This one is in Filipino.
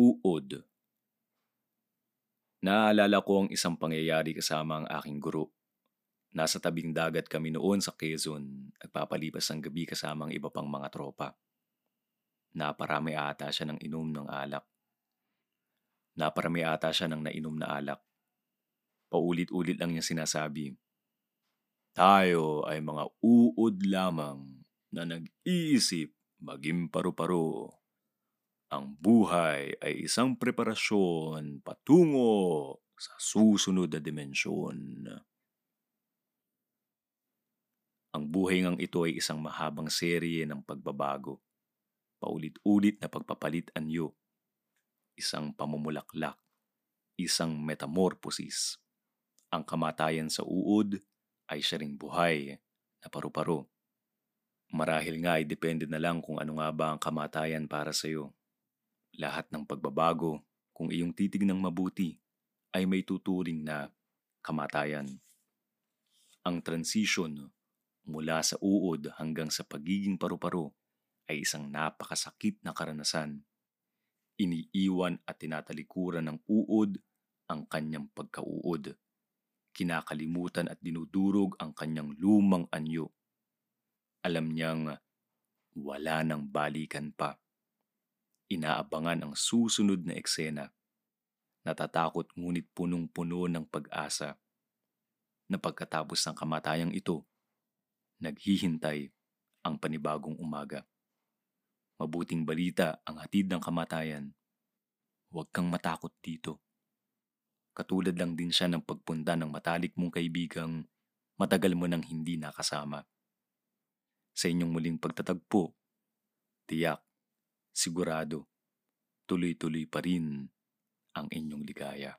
Uod Naalala ko ang isang pangyayari kasama ang aking guro. Nasa tabing dagat kami noon sa Quezon, nagpapalipas ang gabi kasama ang iba pang mga tropa. Naparami ata siya ng inom ng alak. Naparami ata siya ng nainom na alak. Paulit-ulit lang niya sinasabi, Tayo ay mga uod lamang na nag-iisip maging paru-paro. Ang buhay ay isang preparasyon patungo sa susunod na dimensyon. Ang buhay ngang ito ay isang mahabang serye ng pagbabago. Paulit-ulit na pagpapalit anyo. Isang pamumulaklak. Isang metamorphosis. Ang kamatayan sa uod ay siya ring buhay na paru-paro. Marahil nga ay depende na lang kung ano nga ba ang kamatayan para sa iyo. Lahat ng pagbabago, kung iyong titignang mabuti, ay may tuturing na kamatayan. Ang transition mula sa uod hanggang sa pagiging paru-paro ay isang napakasakit na karanasan. Iniiwan at tinatalikuran ng uod ang kanyang pagkauod. Kinakalimutan at dinudurog ang kanyang lumang anyo. Alam niyang wala nang balikan pa. Inaabangan ang susunod na eksena. Natatakot ngunit punong-puno ng pag-asa na pagkatapos ng kamatayang ito, naghihintay ang panibagong umaga. Mabuting balita ang hatid ng kamatayan. Huwag kang matakot dito. Katulad lang din siya ng pagpunta ng matalik mong kaibigang matagal mo nang hindi nakasama. Sa inyong muling pagtatagpo, tiyak sigurado, tuloy-tuloy pa rin ang inyong ligaya.